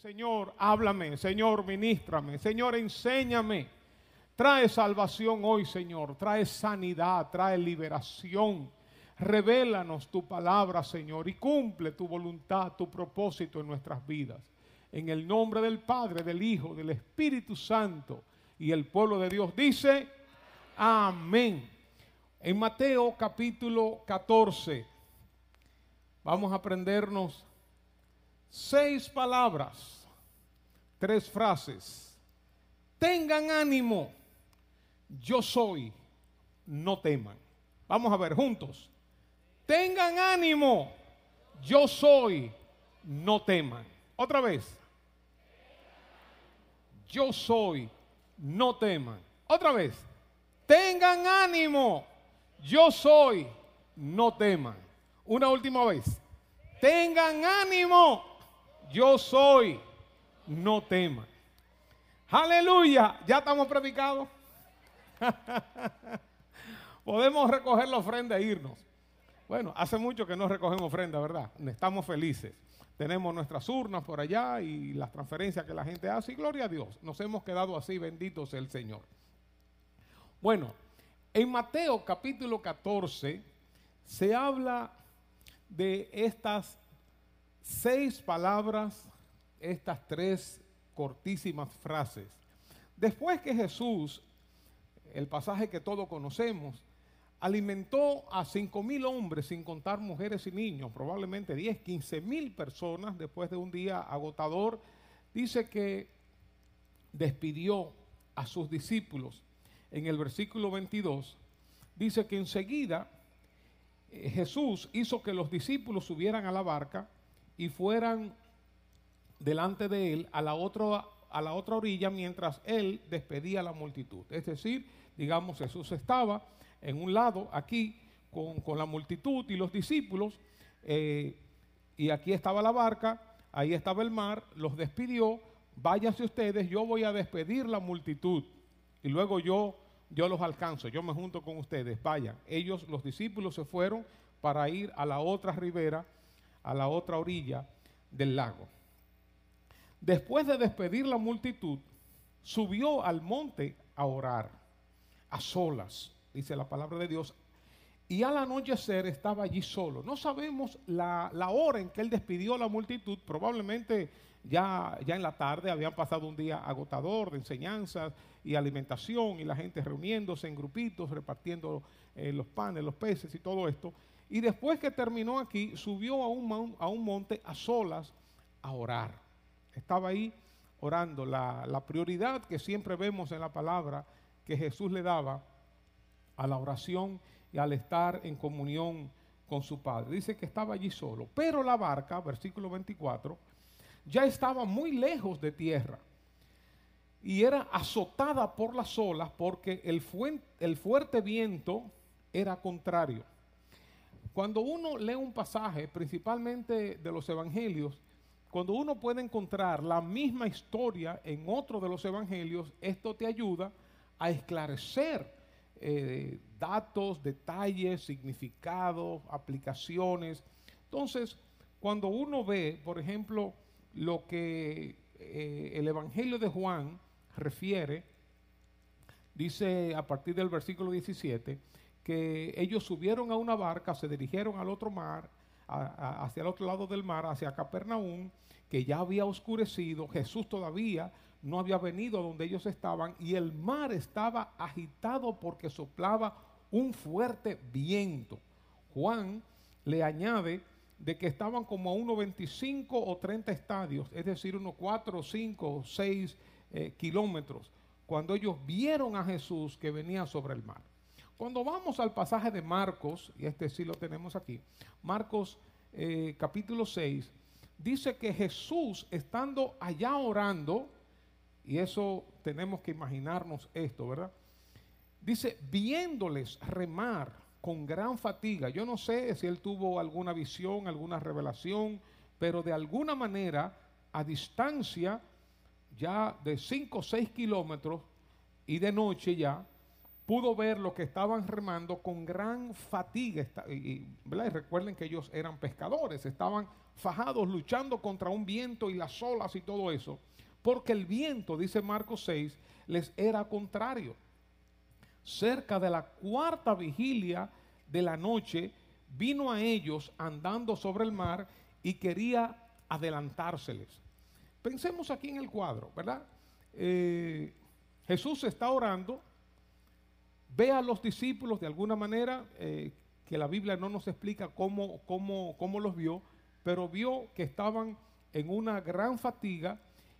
Señor, háblame, Señor, ministrame, Señor, enséñame. Trae salvación hoy, Señor, trae sanidad, trae liberación. Revélanos tu palabra, Señor, y cumple tu voluntad, tu propósito en nuestras vidas. En el nombre del Padre, del Hijo, del Espíritu Santo y el pueblo de Dios dice, amén. En Mateo capítulo 14 vamos a aprendernos seis palabras, tres frases. Tengan ánimo, yo soy, no teman. Vamos a ver juntos. Tengan ánimo, yo soy, no teman. Otra vez. Yo soy, no teman. Otra vez. Tengan ánimo, yo soy, no teman. Una última vez. Tengan ánimo, yo soy, no teman. Aleluya, ya estamos predicados. Podemos recoger la ofrenda e irnos. Bueno, hace mucho que no recogemos ofrenda, ¿verdad? Estamos felices. Tenemos nuestras urnas por allá y las transferencias que la gente hace. Y gloria a Dios, nos hemos quedado así, benditos el Señor. Bueno, en Mateo capítulo 14 se habla de estas seis palabras, estas tres cortísimas frases. Después que Jesús, el pasaje que todos conocemos, alimentó a cinco mil hombres, sin contar mujeres y niños, probablemente 10, 15 mil personas después de un día agotador, dice que despidió a sus discípulos. En el versículo 22 dice que enseguida eh, Jesús hizo que los discípulos subieran a la barca y fueran delante de él a la otra, a la otra orilla mientras él despedía a la multitud. Es decir, digamos, Jesús estaba en un lado aquí con, la multitud y los discípulos, eh, y aquí estaba la barca, ahí estaba el mar, los despidió, váyanse ustedes, yo voy a despedir la multitud, y luego yo, yo los alcanzo, yo me junto con ustedes, vayan. Ellos, los discípulos, se fueron para ir a la otra ribera a la otra orilla del lago. Después de despedir la multitud, subió al monte a orar, a solas, dice la palabra de Dios, y al anochecer estaba allí solo. No sabemos la, hora en que él despidió a la multitud, probablemente ya, ya en la tarde habían pasado un día agotador de enseñanzas y alimentación y la gente reuniéndose en grupitos, repartiendo eh, los panes, los peces y todo esto. Y después que terminó aquí, subió a un, a un monte a solas a orar. Estaba ahí orando. La, la prioridad que siempre vemos en la palabra que Jesús le daba a la oración y al estar en comunión con su Padre. Dice que estaba allí solo. Pero la barca, versículo 24, ya estaba muy lejos de tierra y era azotada por las olas porque el, el fuerte viento era contrario. Cuando uno lee un pasaje, principalmente de los evangelios, cuando uno puede encontrar la misma historia en otro de los evangelios, esto te ayuda a esclarecer eh, datos, detalles, significados, aplicaciones. Entonces, cuando uno ve, por ejemplo, lo que eh, el Evangelio de Juan refiere, dice a partir del versículo 17, que ellos subieron a una barca, se dirigieron al otro mar, hacia el otro lado del mar, hacia Capernaum, que ya había oscurecido, Jesús todavía no había venido donde ellos estaban y el mar estaba agitado porque soplaba un fuerte viento. Juan le añade de que estaban como a unos 25 o 30 estadios, es decir, unos 4, 5 o 6 kilómetros, cuando ellos vieron a Jesús que venía sobre el mar. Cuando vamos al pasaje de Marcos, y este sí lo tenemos aquí, Marcos eh, capítulo 6, dice que Jesús estando allá orando, y eso tenemos que imaginarnos esto, ¿verdad? Dice, viéndoles remar con gran fatiga, yo no sé si él tuvo alguna visión, alguna revelación, pero de alguna manera, a distancia ya de 5 o 6 kilómetros y de noche ya, pudo ver lo que estaban remando con gran fatiga. Y, recuerden que ellos eran pescadores, estaban fajados luchando contra un viento y las olas y todo eso. Porque el viento, dice Marcos 6, les era contrario. Cerca de la cuarta vigilia de la noche, vino a ellos andando sobre el mar y quería adelantárseles. Pensemos aquí en el cuadro, ¿verdad? Eh, Jesús está orando, ve a los discípulos de alguna manera, eh, que la Biblia no nos explica cómo, cómo, cómo los vio, pero vio que estaban en una gran fatiga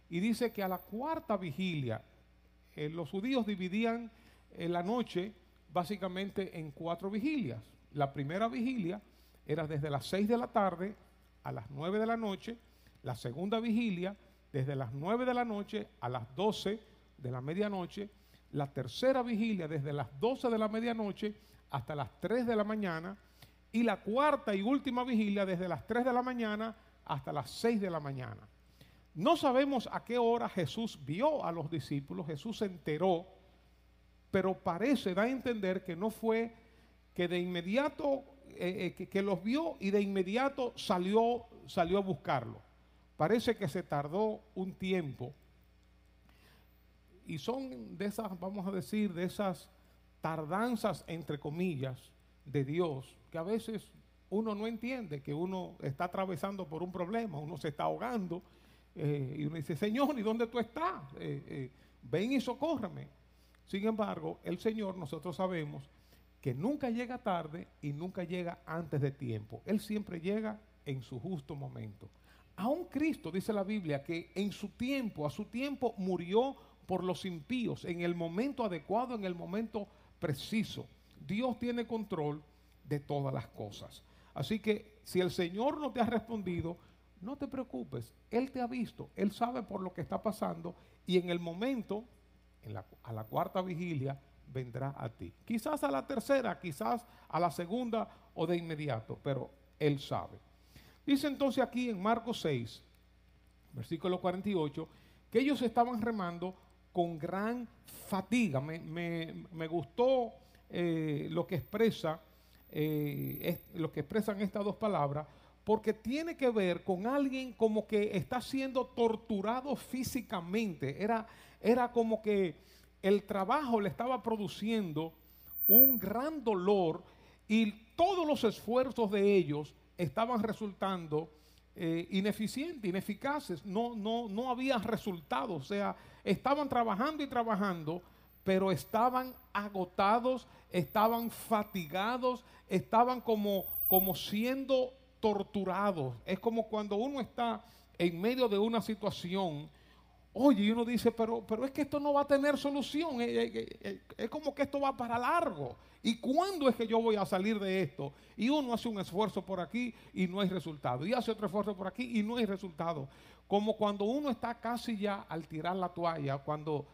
y dice que a la cuarta vigilia, eh, los judíos dividían la noche básicamente en cuatro vigilias. La primera vigilia era desde las seis de la tarde a las nueve de la noche, la segunda vigilia desde las nueve de la noche a las doce de la medianoche, la tercera vigilia desde las doce de la medianoche hasta las tres de la mañana y la cuarta y última vigilia desde las tres de la mañana hasta las seis de la mañana. No sabemos a qué hora Jesús vio a los discípulos, Jesús se enteró, pero parece, da a entender que no fue que de inmediato, eh, eh, que, los vio y de inmediato salió, salió a buscarlo. Parece que se tardó un tiempo. Y son de esas, vamos a decir, de esas tardanzas, entre comillas, de Dios, que a veces uno no entiende, que uno está atravesando por un problema, uno se está ahogando, eh, y uno dice, Señor, ¿y dónde tú estás? ven y socórrame. Sin embargo, el Señor, nosotros sabemos, que nunca llega tarde y nunca llega antes de tiempo. Él siempre llega en su justo momento. Aún Cristo, dice la Biblia, que en su tiempo, a su tiempo, murió por los impíos, en el momento adecuado, en el momento preciso. Dios tiene control de todas las cosas. Así que si el Señor no te ha respondido, no te preocupes. Él te ha visto, Él sabe por lo que está pasando y en el momento, en la, a la cuarta vigilia, vendrá a ti. Quizás a la tercera, quizás a la segunda o de inmediato, pero Él sabe. Dice entonces aquí en Marcos 6, versículo 48, que ellos estaban remando con gran fatiga. Me, gustó eh, lo que expresa, eh, lo que expresan estas dos palabras, porque tiene que ver con alguien como que está siendo torturado físicamente. Era, era como que el trabajo le estaba produciendo un gran dolor y todos los esfuerzos de ellos estaban resultando eh, ineficientes, ineficaces, no, no, no había resultado, o sea, estaban trabajando y trabajando, pero estaban agotados, estaban fatigados, estaban como, como siendo torturados. Es como cuando uno está en medio de una situación Oye, y uno dice, pero, pero es que esto no va a tener solución. Eh, eh, eh, es, como que esto va para largo. ¿Y cuándo es que yo voy a salir de esto? Y uno hace un esfuerzo por aquí y no hay resultado. Y hace otro esfuerzo por aquí y no hay resultado. Como cuando uno está casi ya al tirar la toalla, cuando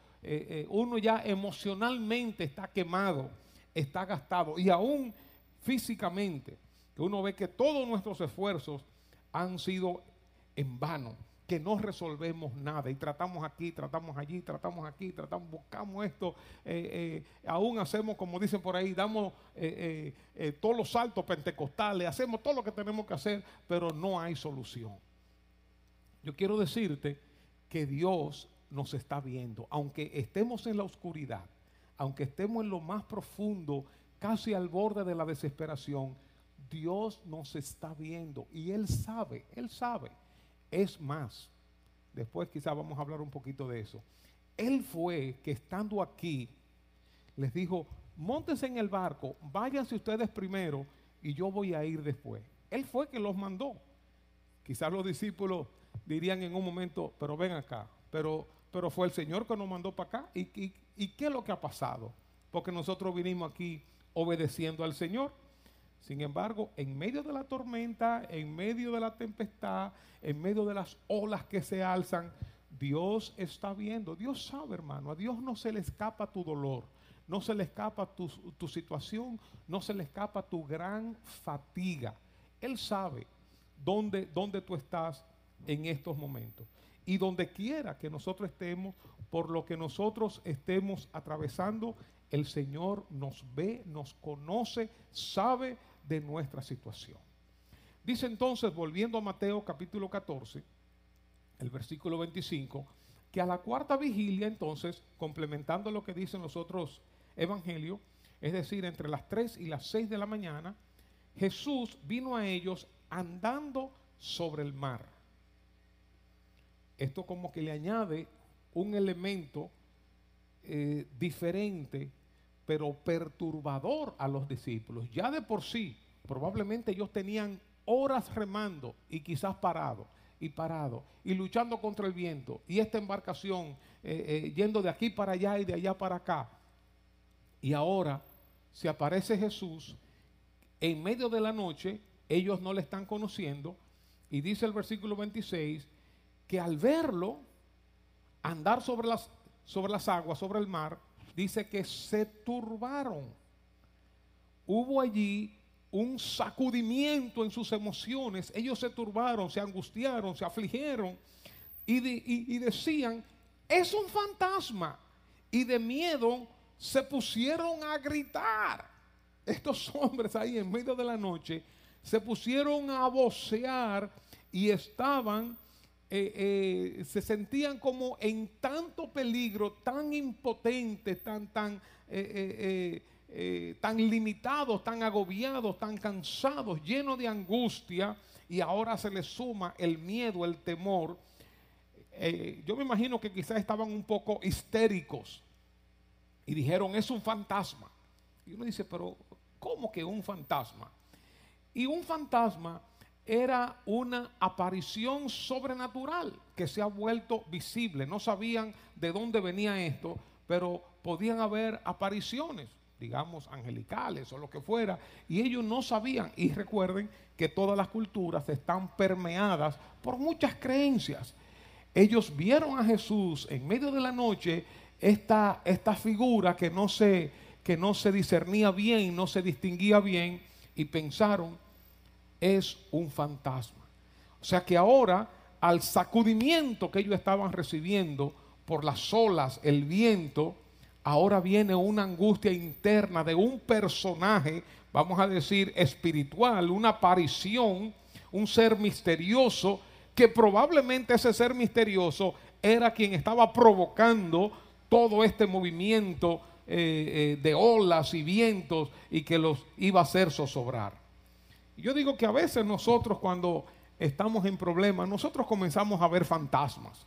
uno ya emocionalmente está quemado, está gastado y aún físicamente, que uno ve que todos nuestros esfuerzos han sido en vano que no resolvemos nada y tratamos aquí, tratamos allí, tratamos aquí, tratamos, buscamos esto, eh, eh, aún hacemos, como dicen por ahí, damos eh, todos los saltos pentecostales, hacemos todo lo que tenemos que hacer, pero no hay solución. Yo quiero decirte que Dios nos está viendo, aunque estemos en la oscuridad, aunque estemos en lo más profundo, casi al borde de la desesperación, Dios nos está viendo y Él sabe, Él sabe. Es más, después quizás vamos a hablar un poquito de eso. Él fue que estando aquí les dijo, montense en el barco, váyanse ustedes primero y yo voy a ir después. Él fue que los mandó. Quizás los discípulos dirían en un momento, pero ven acá, pero, pero fue el Señor que nos mandó para acá. ¿Y, ¿Y qué es lo que ha pasado? Porque nosotros vinimos aquí obedeciendo al Señor. Sin embargo, en medio de la tormenta, en medio de la tempestad, en medio de las olas que se alzan, Dios está viendo. Dios sabe, hermano. A Dios no se le escapa tu dolor, no se le escapa tu, situación, no se le escapa tu gran fatiga. Él sabe dónde, dónde tú estás en estos momentos. Y donde quiera que nosotros estemos, por lo que nosotros estemos atravesando, el Señor nos ve, nos conoce, sabe de nuestra situación. Dice entonces, volviendo a Mateo capítulo 14, el versículo 25, que a la cuarta vigilia entonces, complementando lo que dicen los otros evangelios, es decir, entre las 3 y las 6 de la mañana, Jesús vino a ellos andando sobre el mar. Esto como que le añade un elemento eh, diferente, pero perturbador a los discípulos. Ya de por sí, probablemente ellos tenían horas remando y quizás parado y parado y luchando contra el viento y esta embarcación eh, eh, yendo de aquí para allá y de allá para acá. Y ahora se aparece Jesús en medio de la noche, ellos no le están conociendo y dice el versículo 26 que al verlo andar sobre las, sobre las aguas, sobre el mar, dice que se turbaron. Hubo allí un sacudimiento en sus emociones. Ellos se turbaron, se angustiaron, se afligieron y, decían, es un fantasma. Y de miedo se pusieron a gritar. Estos hombres ahí en medio de la noche se pusieron a vocear y estaban, eh, eh, se sentían como en tanto peligro, tan impotentes, tan, tan, eh, tan limitados, tan agobiados, tan cansados, llenos de angustia, y ahora se les suma el miedo, el temor. yo me imagino que quizás estaban un poco histéricos y dijeron, es un fantasma. Y uno dice, pero ¿cómo que un fantasma? Y un fantasma era una aparición sobrenatural que se ha vuelto visible. No sabían de dónde venía esto, pero podían haber apariciones, digamos, angelicales o lo que fuera, y ellos no sabían. Y recuerden que todas las culturas están permeadas por muchas creencias. Ellos vieron a Jesús en medio de la noche esta, figura que no, se, que no se discernía bien, no se distinguía bien, y pensaron, es un fantasma. O sea que ahora, al sacudimiento que ellos estaban recibiendo por las olas, el viento, ahora viene una angustia interna de un personaje, vamos a decir, espiritual, una aparición, un ser misterioso, que probablemente ese ser misterioso era quien estaba provocando todo este movimiento eh, eh, de olas y vientos y que los iba a hacer zozobrar. Yo digo que a veces nosotros cuando estamos en problemas, nosotros comenzamos a ver fantasmas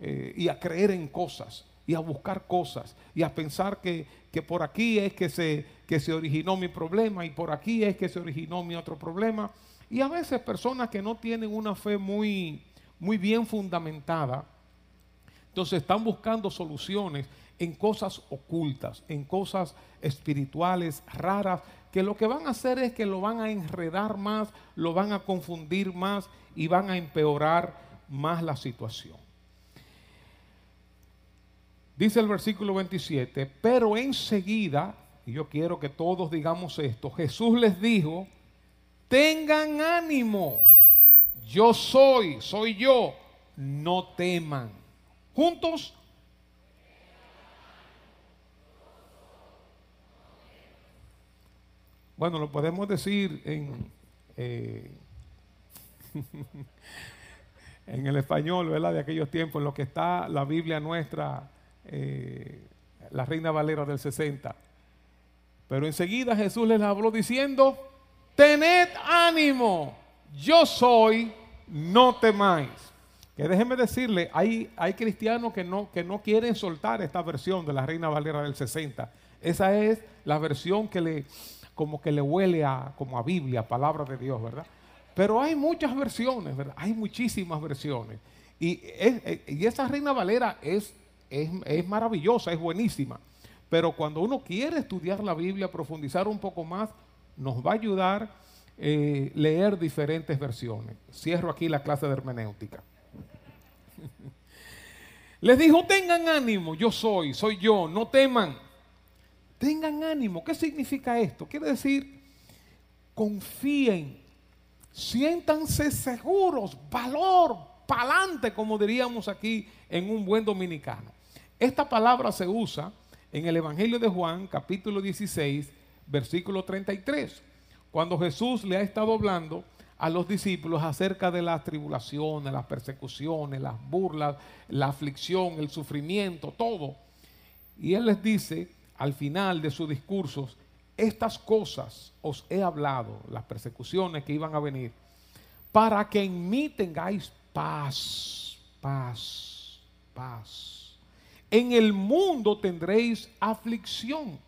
eh, y a creer en cosas y a buscar cosas y a pensar que, que por aquí es que se, que se originó mi problema y por aquí es que se originó mi otro problema. Y a veces personas que no tienen una fe muy, muy bien fundamentada, entonces están buscando soluciones en cosas ocultas, en cosas espirituales raras, que lo que van a hacer es que lo van a enredar más, lo van a confundir más y van a empeorar más la situación. Dice el versículo 27, pero enseguida, y yo quiero que todos digamos esto, Jesús les dijo, tengan ánimo, yo soy, soy yo, no teman juntos. Bueno, lo podemos decir en, eh, en el español, ¿verdad? De aquellos tiempos, en lo que está la Biblia nuestra, eh, la Reina Valera del 60. Pero enseguida Jesús les habló diciendo, tened ánimo, yo soy, no temáis. Que déjenme decirle, hay, hay cristianos que no, que no quieren soltar esta versión de la Reina Valera del 60. Esa es la versión que le, como que le huele a, como a Biblia, palabra de Dios, ¿verdad? Pero hay muchas versiones, ¿verdad? Hay muchísimas versiones. Y, y esa Reina Valera es, es, maravillosa, es buenísima. Pero cuando uno quiere estudiar la Biblia, profundizar un poco más, nos va a ayudar eh, leer diferentes versiones. Cierro aquí la clase de hermenéutica. Les dijo, tengan ánimo, yo soy, soy yo, no teman. Tengan ánimo. ¿Qué significa esto? Quiere decir, confíen, siéntanse seguros, valor, pa'lante, como diríamos aquí en un buen dominicano. Esta palabra se usa en el Evangelio de Juan, capítulo 16, versículo 33, cuando Jesús le ha estado hablando a los discípulos acerca de las tribulaciones, las persecuciones, las burlas, la aflicción, el sufrimiento, todo. Y Él les dice al final de sus discursos, estas cosas os he hablado, las persecuciones que iban a venir, para que en mí tengáis paz, paz, paz. En el mundo tendréis aflicción,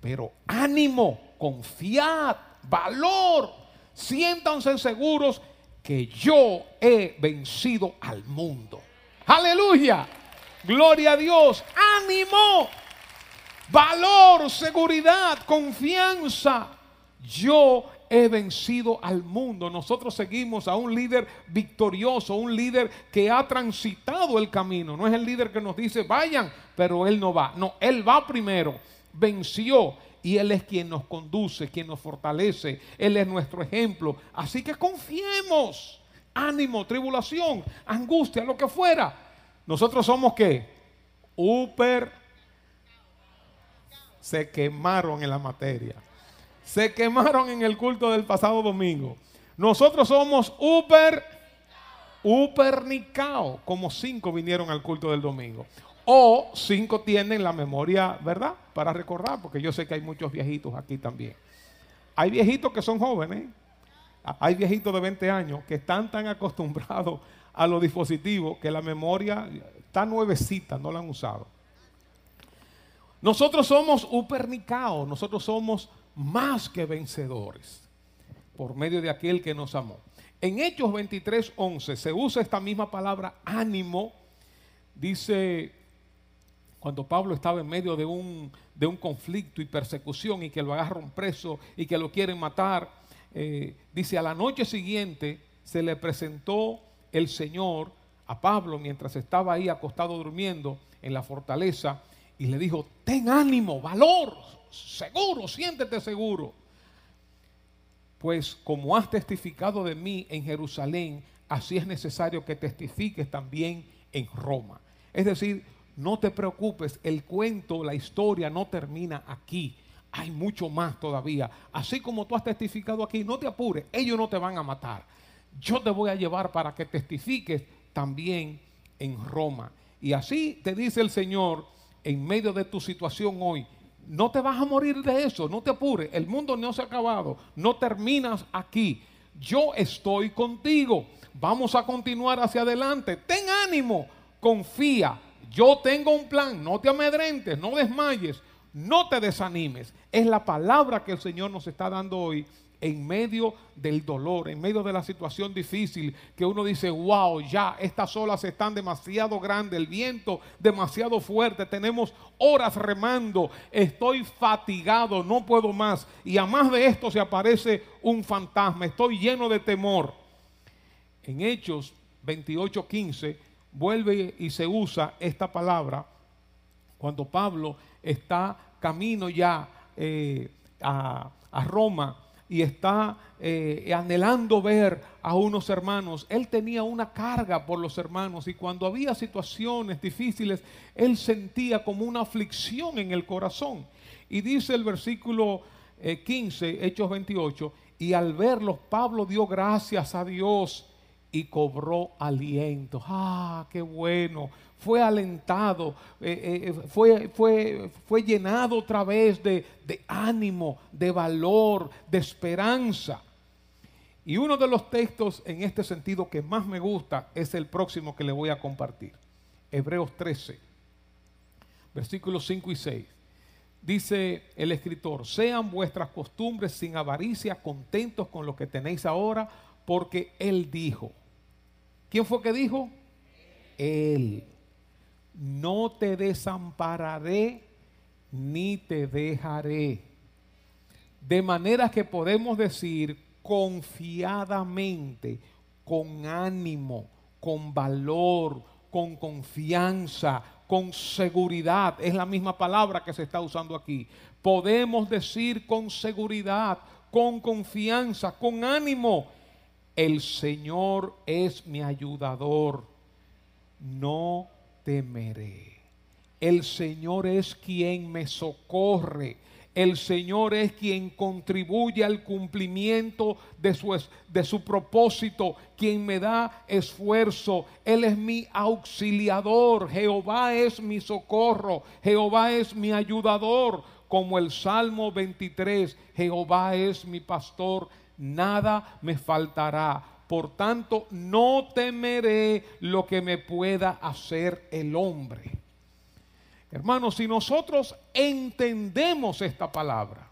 pero ánimo, confiad, valor, siéntanse seguros que yo he vencido al mundo. Aleluya, gloria a Dios, ánimo valor, seguridad, confianza. Yo he vencido al mundo. Nosotros seguimos a un líder victorioso, un líder que ha transitado el camino. No es el líder que nos dice, vayan, pero él no va. No, él va primero, venció y Él es quien nos conduce, quien nos fortalece. Él es nuestro ejemplo. Así que confiemos. Ánimo, tribulación, angustia, lo que fuera. Nosotros somos qué? Uper se quemaron en la materia. Se quemaron en el culto del pasado domingo. Nosotros somos uper, upernicao, como cinco vinieron al culto del domingo. O cinco tienen la memoria, ¿verdad? Para recordar, porque yo sé que hay muchos viejitos aquí también. Hay viejitos que son jóvenes, hay viejitos de 20 años que están tan acostumbrados a los dispositivos que la memoria está nuevecita, no la han usado. Nosotros somos upernicaos, nosotros somos más que vencedores por medio de aquel que nos amó. En Hechos 23, 11 se usa esta misma palabra ánimo. Dice, cuando Pablo estaba en medio de un, de un conflicto y persecución y que lo agarran preso y que lo quieren matar, eh, dice, a la noche siguiente se le presentó el Señor a Pablo mientras estaba ahí acostado durmiendo en la fortaleza y le dijo, ten ánimo, valor, seguro, siéntete seguro. Pues como has testificado de mí en Jerusalén, así es necesario que testifiques también en Roma. Es decir, no te preocupes, el cuento, la historia no termina aquí. Hay mucho más todavía. Así como tú has testificado aquí, no te apures, ellos no te van a matar. Yo te voy a llevar para que testifiques también en Roma. Y así te dice el Señor, en medio de tu situación hoy, no te vas a morir de eso, no te apures, el mundo no se ha acabado, no terminas aquí. Yo estoy contigo, vamos a continuar hacia adelante, ten ánimo, confía, yo tengo un plan, no te amedrentes, no desmayes, no te desanimes. Es la palabra que el Señor nos está dando hoy en medio del dolor, en medio de la situación difícil, que uno dice, wow, ya estas olas están demasiado grandes, el viento demasiado fuerte, tenemos horas remando, estoy fatigado, no puedo más. Y a más de esto se aparece un fantasma, estoy lleno de temor. En Hechos 28:15 vuelve y se usa esta palabra cuando Pablo está camino ya eh, a, a Roma y está eh, anhelando ver a unos hermanos. Él tenía una carga por los hermanos y cuando había situaciones difíciles, él sentía como una aflicción en el corazón. Y dice el versículo 15, eh, Hechos 28, y al verlos, Pablo dio gracias a Dios y cobró aliento. Ah, qué bueno fue alentado, eh, eh, fue, fue, fue, llenado otra vez de, de ánimo, de valor, de esperanza. Y uno de los textos en este sentido que más me gusta es el próximo que le voy a compartir. Hebreos 13, versículos 5 y 6. Dice el escritor, sean vuestras costumbres sin avaricia, contentos con lo que tenéis ahora, porque Él dijo. ¿Quién fue que dijo? Él no te desampararé ni te dejaré. De manera que podemos decir confiadamente, con ánimo, con valor, con confianza, con seguridad. Es la misma palabra que se está usando aquí. Podemos decir con seguridad, con confianza, con ánimo. El Señor es mi ayudador. No temeré. el Señor es quien me socorre. El Señor es quien contribuye al cumplimiento de su, de su, propósito, quien me da esfuerzo. Él es mi auxiliador. Jehová es mi socorro. Jehová es mi ayudador. Como el Salmo 23, Jehová es mi pastor. Nada me faltará. Por tanto, no temeré lo que me pueda hacer el hombre. Hermanos, si nosotros entendemos esta palabra,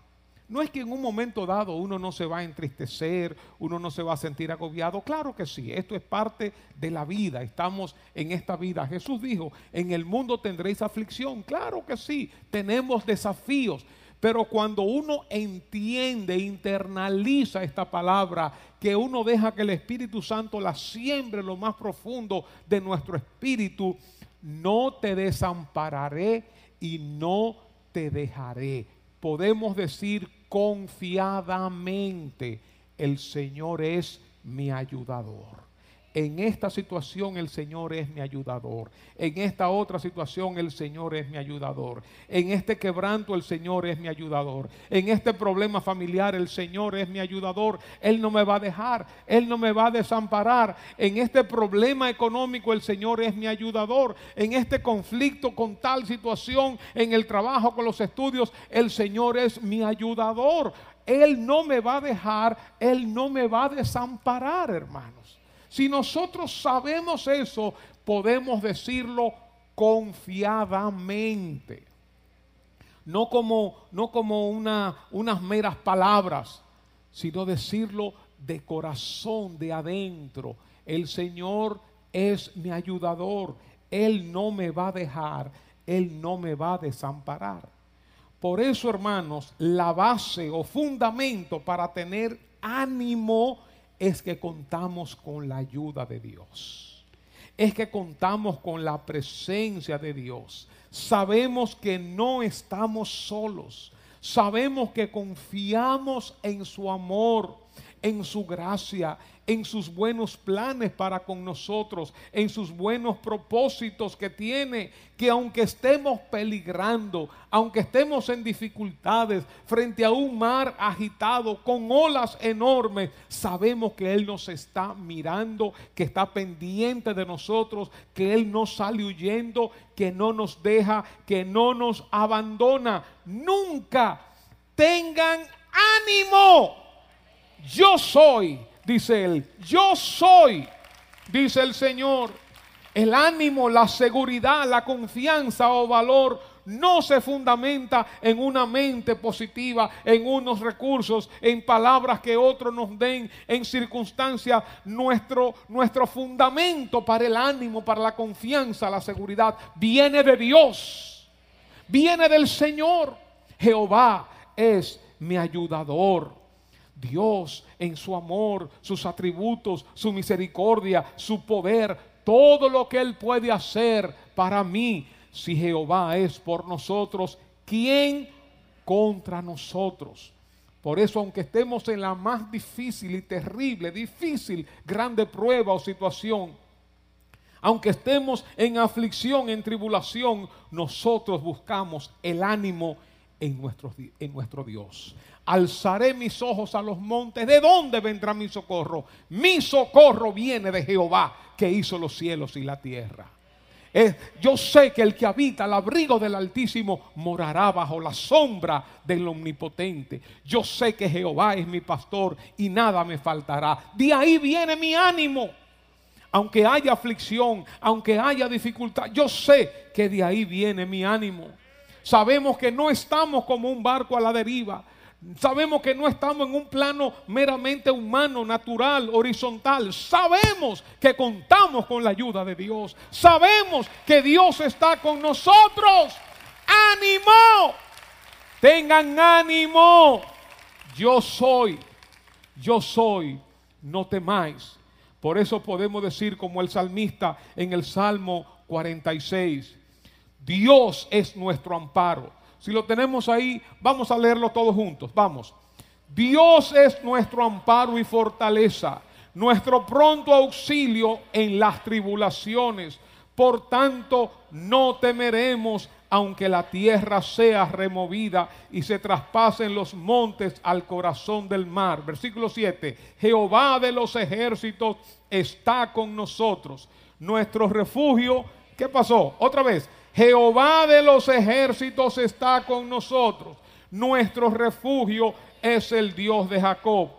no es que en un momento dado uno no se va a entristecer, uno no se va a sentir agobiado. Claro que sí, esto es parte de la vida. Estamos en esta vida. Jesús dijo, en el mundo tendréis aflicción. Claro que sí, tenemos desafíos. Pero cuando uno entiende, internaliza esta palabra, que uno deja que el Espíritu Santo la siembre en lo más profundo de nuestro espíritu, no te desampararé y no te dejaré. Podemos decir confiadamente, el Señor es mi ayudador. En esta situación el Señor es mi ayudador. En esta otra situación el Señor es mi ayudador. En este quebranto el Señor es mi ayudador. En este problema familiar el Señor es mi ayudador. Él no me va a dejar. Él no me va a desamparar. En este problema económico el Señor es mi ayudador. En este conflicto con tal situación, en el trabajo, con los estudios, el Señor es mi ayudador. Él no me va a dejar. Él no me va a desamparar, hermanos. Si nosotros sabemos eso, podemos decirlo confiadamente. No como, no como una, unas meras palabras, sino decirlo de corazón, de adentro. El Señor es mi ayudador. Él no me va a dejar. Él no me va a desamparar. Por eso, hermanos, la base o fundamento para tener ánimo es que contamos con la ayuda de Dios. Es que contamos con la presencia de Dios. Sabemos que no estamos solos. Sabemos que confiamos en su amor, en su gracia, en sus buenos planes para con nosotros, en sus buenos propósitos que tiene, que aunque estemos peligrando, aunque estemos en dificultades frente a un mar agitado con olas enormes, sabemos que Él nos está mirando, que está pendiente de nosotros, que Él no sale huyendo, que no nos deja, que no nos abandona. Nunca tengan ánimo. Yo soy dice él, yo soy, dice el Señor. El ánimo, la seguridad, la confianza o valor no se fundamenta en una mente positiva, en unos recursos, en palabras que otros nos den, en circunstancias. Nuestro, nuestro fundamento para el ánimo, para la confianza, la seguridad, viene de Dios, viene del Señor. Jehová es mi ayudador. Dios en su amor, sus atributos, su misericordia, su poder, todo lo que Él puede hacer para mí. Si Jehová es por nosotros, ¿quién contra nosotros? Por eso, aunque estemos en la más difícil y terrible, difícil, grande prueba o situación, aunque estemos en aflicción, en tribulación, nosotros buscamos el ánimo en nuestro, en nuestro Dios. Alzaré mis ojos a los montes. ¿De dónde vendrá mi socorro? Mi socorro viene de Jehová que hizo los cielos y la tierra. yo sé que el que habita al abrigo del Altísimo morará bajo la sombra del Omnipotente. Yo sé que Jehová es mi pastor y nada me faltará. De ahí viene mi ánimo. Aunque haya aflicción, aunque haya dificultad, yo sé que de ahí viene mi ánimo. Sabemos que no estamos como un barco a la deriva. Sabemos que no estamos en un plano meramente humano, natural, horizontal. Sabemos que contamos con la ayuda de Dios. Sabemos que Dios está con nosotros. ánimo. Tengan ánimo. Yo soy. Yo soy. No temáis. Por eso podemos decir como el salmista en el Salmo 46. Dios es nuestro amparo si lo tenemos ahí, vamos a leerlo todos juntos. Vamos. Dios es nuestro amparo y fortaleza, nuestro pronto auxilio en las tribulaciones. Por tanto, no temeremos aunque la tierra sea removida y se traspasen los montes al corazón del mar. Versículo 7. Jehová de los ejércitos está con nosotros. Nuestro refugio, ¿qué pasó? Otra vez. Jehová de los ejércitos está con nosotros. Nuestro refugio es el Dios de Jacob.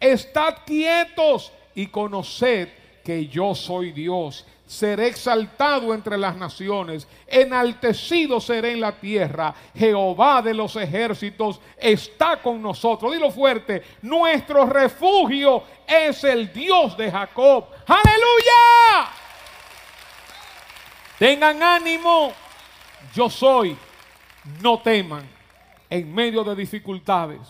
Estad quietos y conoced que yo soy Dios seré exaltado entre las naciones, enaltecido seré en la tierra. Jehová de los ejércitos está con nosotros. Dilo fuerte, nuestro refugio es el Dios de Jacob. Aleluya. Tengan ánimo, yo soy, no teman en medio de dificultades,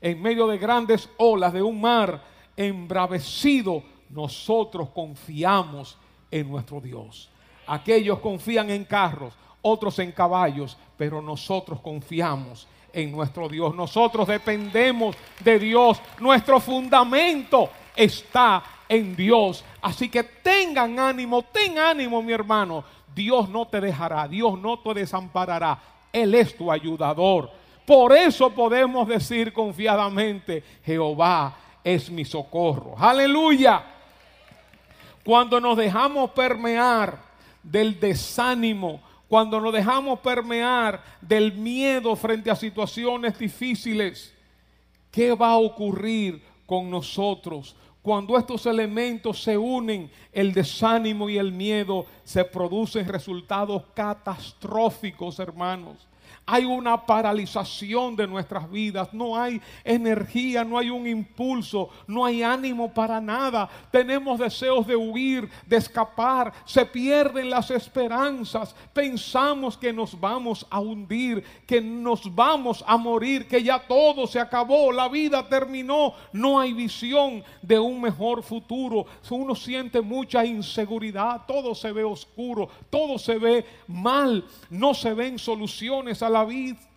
en medio de grandes olas de un mar embravecido, nosotros confiamos en nuestro Dios. Aquellos confían en carros, otros en caballos, pero nosotros confiamos en nuestro Dios. Nosotros dependemos de Dios. Nuestro fundamento está en Dios. Así que tengan ánimo, ten ánimo mi hermano. Dios no te dejará, Dios no te desamparará. Él es tu ayudador. Por eso podemos decir confiadamente, Jehová es mi socorro. Aleluya. Cuando nos dejamos permear del desánimo, cuando nos dejamos permear del miedo frente a situaciones difíciles, ¿qué va a ocurrir con nosotros? Cuando estos elementos se unen, el desánimo y el miedo, se producen resultados catastróficos, hermanos hay una paralización de nuestras vidas, no hay energía, no hay un impulso, no hay ánimo para nada. Tenemos deseos de huir, de escapar, se pierden las esperanzas, pensamos que nos vamos a hundir, que nos vamos a morir, que ya todo se acabó, la vida terminó, no hay visión de un mejor futuro. Uno siente mucha inseguridad, todo se ve oscuro, todo se ve mal, no se ven soluciones a la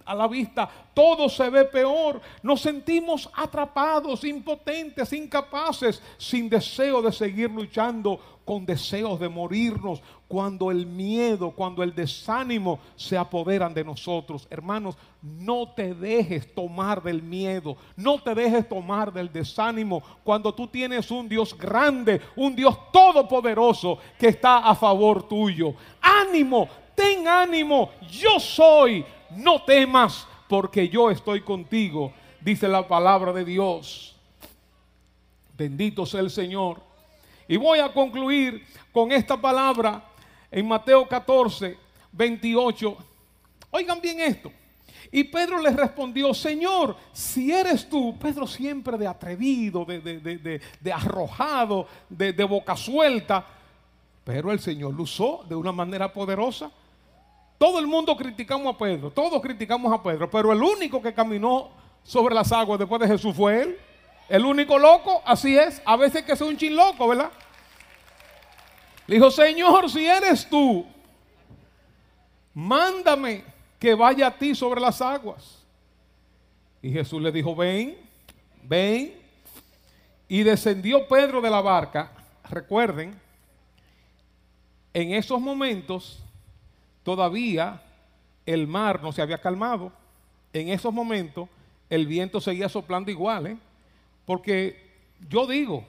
a la vista, todo se ve peor. Nos sentimos atrapados, impotentes, incapaces, sin deseo de seguir luchando, con deseos de morirnos, cuando el miedo, cuando el desánimo se apoderan de nosotros. Hermanos, no te dejes tomar del miedo, no te dejes tomar del desánimo cuando tú tienes un Dios grande, un Dios todopoderoso que está a favor tuyo. Ánimo, ten ánimo, yo soy no temas porque yo estoy contigo, dice la palabra de Dios. Bendito sea el Señor. Y voy a concluir con esta palabra en Mateo 14, 28. Oigan bien esto. Y Pedro le respondió, Señor, si eres tú, Pedro siempre de atrevido, de, de arrojado, de, boca suelta, pero el Señor lo usó de una manera poderosa. Todo el mundo criticamos a Pedro, todos criticamos a Pedro, pero el único que caminó sobre las aguas después de Jesús fue él. El único loco, así es, a veces que es un chin loco, ¿verdad? Le dijo, Señor, si eres tú, mándame que vaya a ti sobre las aguas. Y Jesús le dijo, ven, ven. Y descendió Pedro de la barca. Recuerden, en esos momentos todavía el mar no se había calmado. En esos momentos el viento seguía soplando igual, ¿eh? Porque yo digo,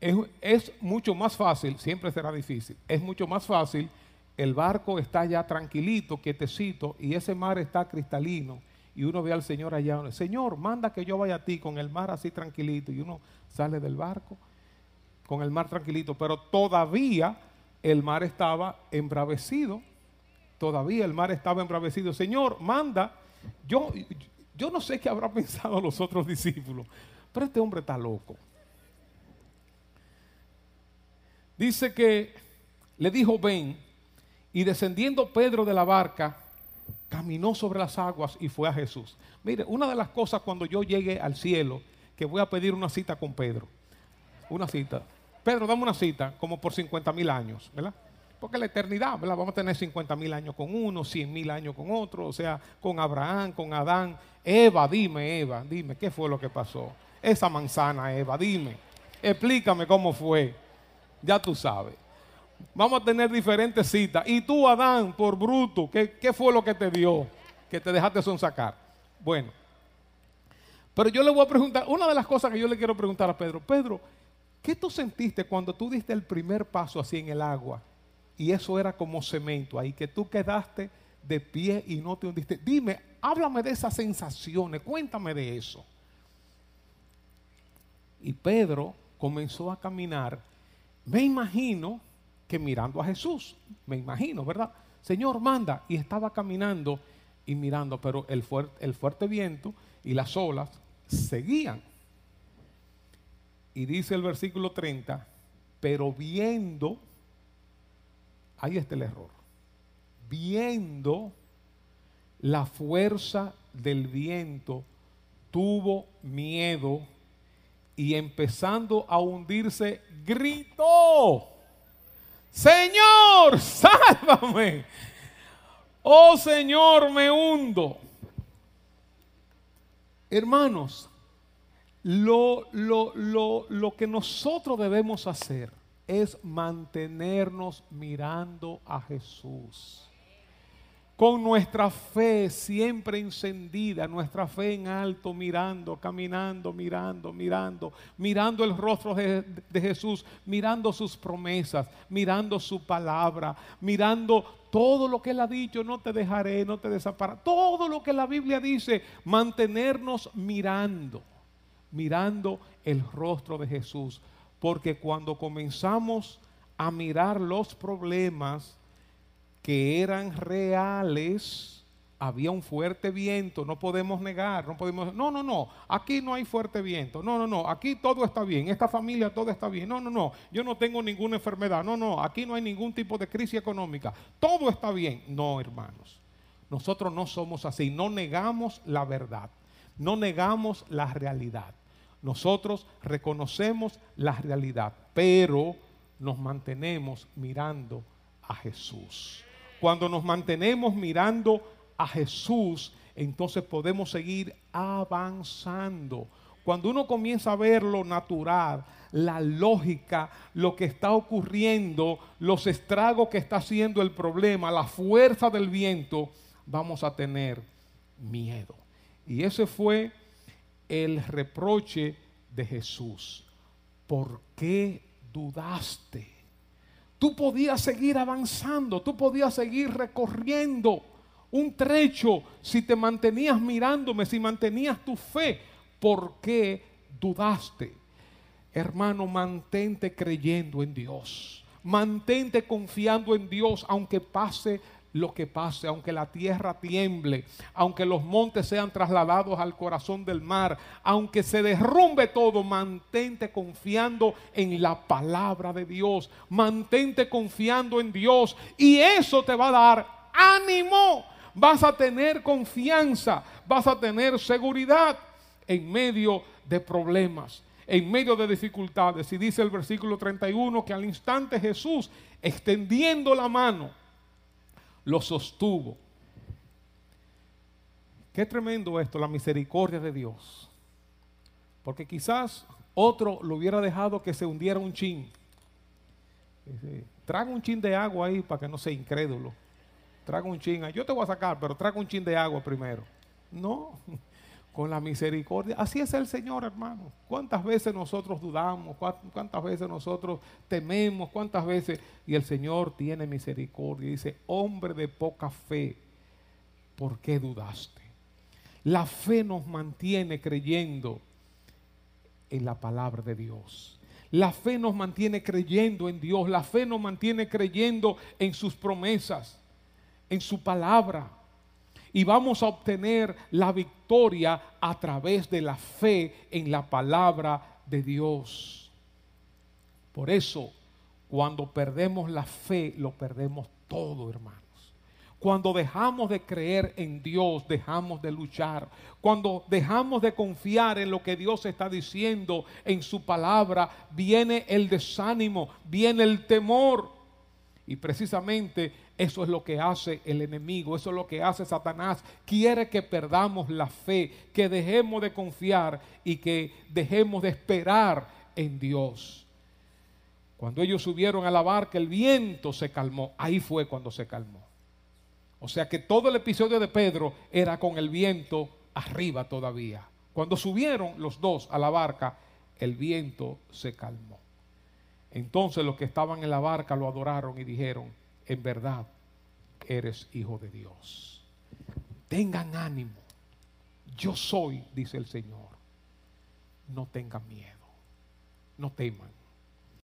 es, mucho más fácil, siempre será difícil, es mucho más fácil, el barco está ya tranquilito, quietecito, y ese mar está cristalino, y uno ve al Señor allá, Señor, manda que yo vaya a ti con el mar así tranquilito, y uno sale del barco con el mar tranquilito, pero todavía el mar estaba embravecido todavía el mar estaba embravecido. Señor, manda. Yo, yo no sé qué habrá pensado los otros discípulos, pero este hombre está loco. Dice que le dijo, ven, y descendiendo Pedro de la barca, caminó sobre las aguas y fue a Jesús. Mire, una de las cosas cuando yo llegue al cielo, que voy a pedir una cita con Pedro, una cita. Pedro, dame una cita, como por 50 mil años, ¿verdad? Porque la eternidad, ¿verdad? Vamos a tener 50 mil años con uno, 100 mil años con otro, o sea, con Abraham, con Adán. Eva, dime, Eva, dime, ¿qué fue lo que pasó? Esa manzana, Eva, dime, explícame cómo fue. Ya tú sabes. Vamos a tener diferentes citas. Y tú, Adán, por bruto, ¿qué, qué fue lo que te dio? Que te dejaste sonsacar. Bueno. Pero yo le voy a preguntar, una de las cosas que yo le quiero preguntar a Pedro, Pedro, ¿qué tú sentiste cuando tú diste el primer paso así en el agua? Y eso era como cemento ahí, que tú quedaste de pie y no te hundiste. Dime, háblame de esas sensaciones, cuéntame de eso. Y Pedro comenzó a caminar, me imagino que mirando a Jesús, me imagino, ¿verdad? Señor, manda. Y estaba caminando y mirando, pero el, fuerte viento y las olas seguían. Y dice el versículo 30, pero viendo, ahí está el error, viendo la fuerza del viento, tuvo miedo y empezando a hundirse, gritó, Señor, sálvame. Oh Señor, me hundo. Hermanos, lo, lo, lo, lo que nosotros debemos hacer es mantenernos mirando a Jesús con nuestra fe siempre encendida, nuestra fe en alto, mirando, caminando, mirando, mirando, mirando el rostro de, Jesús, mirando sus promesas, mirando su palabra, mirando todo lo que Él ha dicho, no te dejaré, no te desampararé, todo lo que la Biblia dice, mantenernos mirando, mirando el rostro de Jesús, porque cuando comenzamos a mirar los problemas, que eran reales, había un fuerte viento, no podemos negar, no podemos, no, no, no, aquí no hay fuerte viento, no, no, no, aquí todo está bien, esta familia todo está bien, no, no, no, yo no tengo ninguna enfermedad, no, no, aquí no hay ningún tipo de crisis económica, todo está bien, no, hermanos, nosotros no somos así, no negamos la verdad, no negamos la realidad, nosotros reconocemos la realidad, pero nos mantenemos mirando a Jesús. Cuando nos mantenemos mirando a Jesús, entonces podemos seguir avanzando. Cuando uno comienza a ver lo natural, la lógica, lo que está ocurriendo, los estragos que está haciendo el problema, la fuerza del viento, vamos a tener miedo. Y ese fue el reproche de Jesús. ¿Por qué dudaste? Tú podías seguir avanzando, tú podías seguir recorriendo un trecho si te mantenías mirándome, si mantenías tu fe. ¿Por qué dudaste? Hermano, mantente creyendo en Dios. Mantente confiando en Dios, aunque pase lo que pase, aunque la tierra tiemble, aunque los montes sean trasladados al corazón del mar, aunque se derrumbe todo, mantente confiando en la palabra de Dios, mantente confiando en Dios y eso te va a dar ánimo, vas a tener confianza, vas a tener seguridad en medio de problemas en medio de dificultades. Y dice el versículo 31 que al instante Jesús, extendiendo la mano, lo sostuvo. Qué tremendo esto, la misericordia de Dios. Porque quizás otro lo hubiera dejado que se hundiera un chin. Traga un chin de agua ahí para que no sea incrédulo. Traga un chin. Yo te voy a sacar, pero traga un chin de agua primero. No, con la misericordia. Así es el Señor, hermano. ¿Cuántas veces nosotros dudamos? ¿Cuántas veces nosotros tememos? ¿Cuántas veces? Y el Señor tiene misericordia. Dice, hombre de poca fe, ¿por qué dudaste? La fe nos mantiene creyendo en la palabra de Dios. La fe nos mantiene creyendo en Dios. La fe nos mantiene creyendo en sus promesas, en su palabra y vamos a obtener la victoria a través de la fe en la palabra de Dios. Por eso, cuando perdemos la fe, lo perdemos todo, hermanos. Cuando dejamos de creer en Dios, dejamos de luchar. Cuando dejamos de confiar en lo que Dios está diciendo en su palabra, viene el desánimo, viene el temor. Y precisamente eso es lo que hace el enemigo, eso es lo que hace Satanás. Quiere que perdamos la fe, que dejemos de confiar y que dejemos de esperar en Dios. Cuando ellos subieron a la barca, el viento se calmó. Ahí fue cuando se calmó. O sea que todo el episodio de Pedro era con el viento arriba todavía. Cuando subieron los dos a la barca, el viento se calmó. Entonces los que estaban en la barca lo adoraron y dijeron, en verdad, eres hijo de Dios. Tengan ánimo. Yo soy, dice el Señor. No tengan miedo. No teman.